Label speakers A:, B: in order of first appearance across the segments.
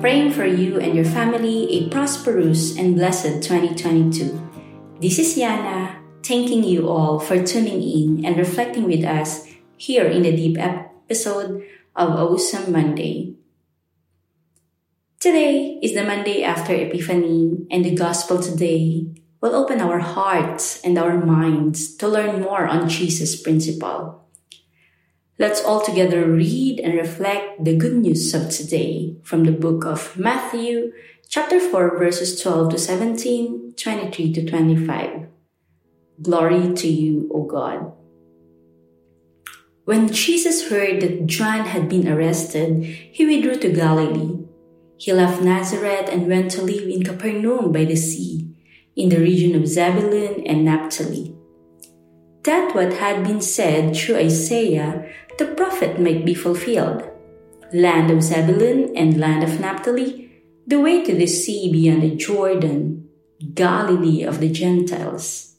A: Praying for you and your family a prosperous and blessed 2022. This is Yana, thanking you all for tuning in and reflecting with us here in the deep episode of Awesome Monday. Today is the Monday after Epiphany, and the Gospel today will open our hearts and our minds to learn more on Jesus' principle. Let's all together read and reflect the good news of today from the book of Matthew, chapter 4, verses 12 to 17, 23 to 25. Glory to you, O God. When Jesus heard that John had been arrested, he withdrew to Galilee. He left Nazareth and went to live in Capernaum by the sea, in the region of Zebulun and Naphtali. That what had been said through Isaiah the prophet might be fulfilled. Land of Zebulun and land of Naphtali, the way to the sea beyond the Jordan, Galilee of the Gentiles.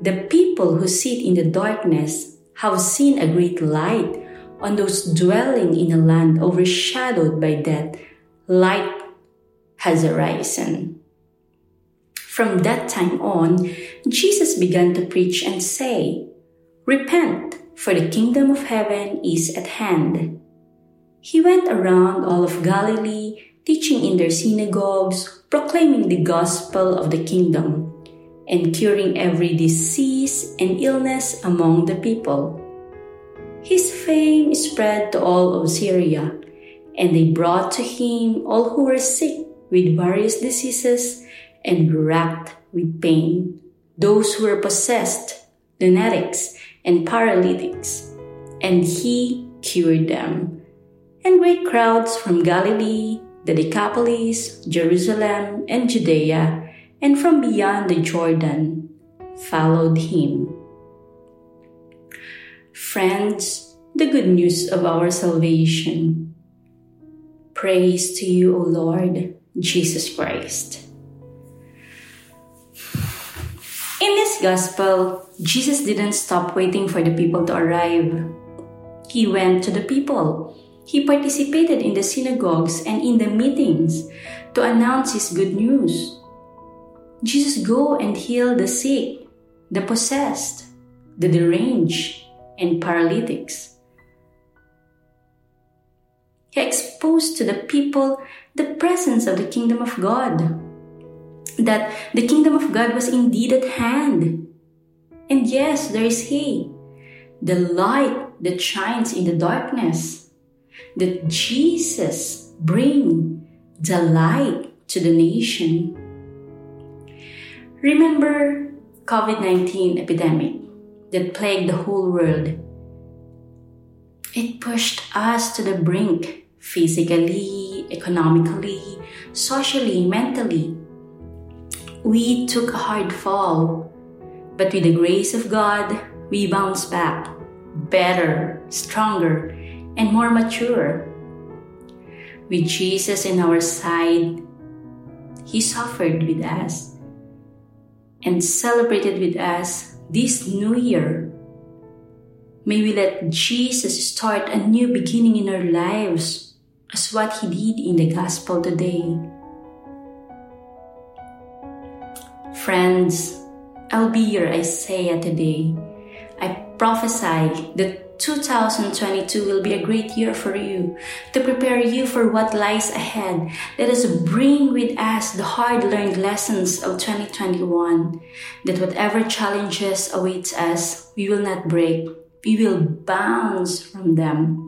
A: The people who sit in the darkness have seen a great light. On those dwelling in a land overshadowed by death, light has arisen. From that time on, Jesus began to preach and say, Repent, for the kingdom of heaven is at hand. He went around all of Galilee, teaching in their synagogues, proclaiming the gospel of the kingdom, and curing every disease and illness among the people. His fame spread to all of Syria, and they brought to him all who were sick with various diseases and racked with pain, those who were possessed, lunatics, and paralytics, and he cured them. And great crowds from Galilee, the Decapolis, Jerusalem, and Judea, and from beyond the Jordan followed him. Friends, the good news of our salvation. Praise to you, O Lord Jesus Christ. In this gospel, Jesus didn't stop waiting for the people to arrive. He went to the people. He participated in the synagogues and in the meetings to announce his good news. Jesus go and heal the sick, the possessed, the deranged, and paralytics. He exposed to the people the presence of the kingdom of God that the kingdom of God was indeed at hand. And yes, there is He, the light that shines in the darkness, that Jesus bring the light to the nation. Remember COVID-19 epidemic that plagued the whole world. It pushed us to the brink physically, economically, socially, mentally we took a hard fall, but with the grace of God, we bounced back better, stronger, and more mature. With Jesus in our side, He suffered with us and celebrated with us this new year. May we let Jesus start a new beginning in our lives as what He did in the Gospel today. Friends, I'll be your Isaiah today. I prophesy that 2022 will be a great year for you to prepare you for what lies ahead. Let us bring with us the hard learned lessons of 2021 that whatever challenges awaits us, we will not break. We will bounce from them.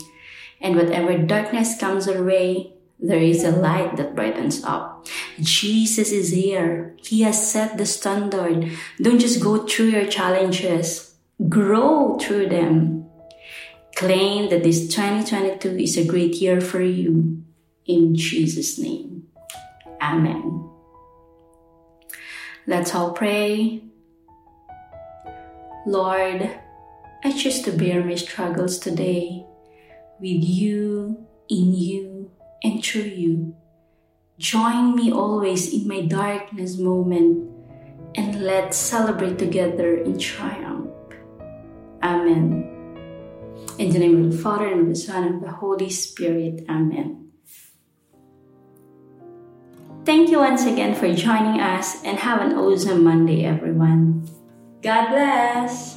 A: And whatever darkness comes our way, there is a light that brightens up. Jesus is here. He has set the standard. Don't just go through your challenges. Grow through them. Claim that this 2022 is a great year for you. In Jesus' name. Amen. Let's all pray. Lord, I choose to bear my struggles today with you, in you, and through you. Join me always in my darkness moment and let's celebrate together in triumph. Amen. In the name of the Father, and of the Son, and of the Holy Spirit. Amen. Thank you once again for joining us and have an awesome Monday, everyone. God bless.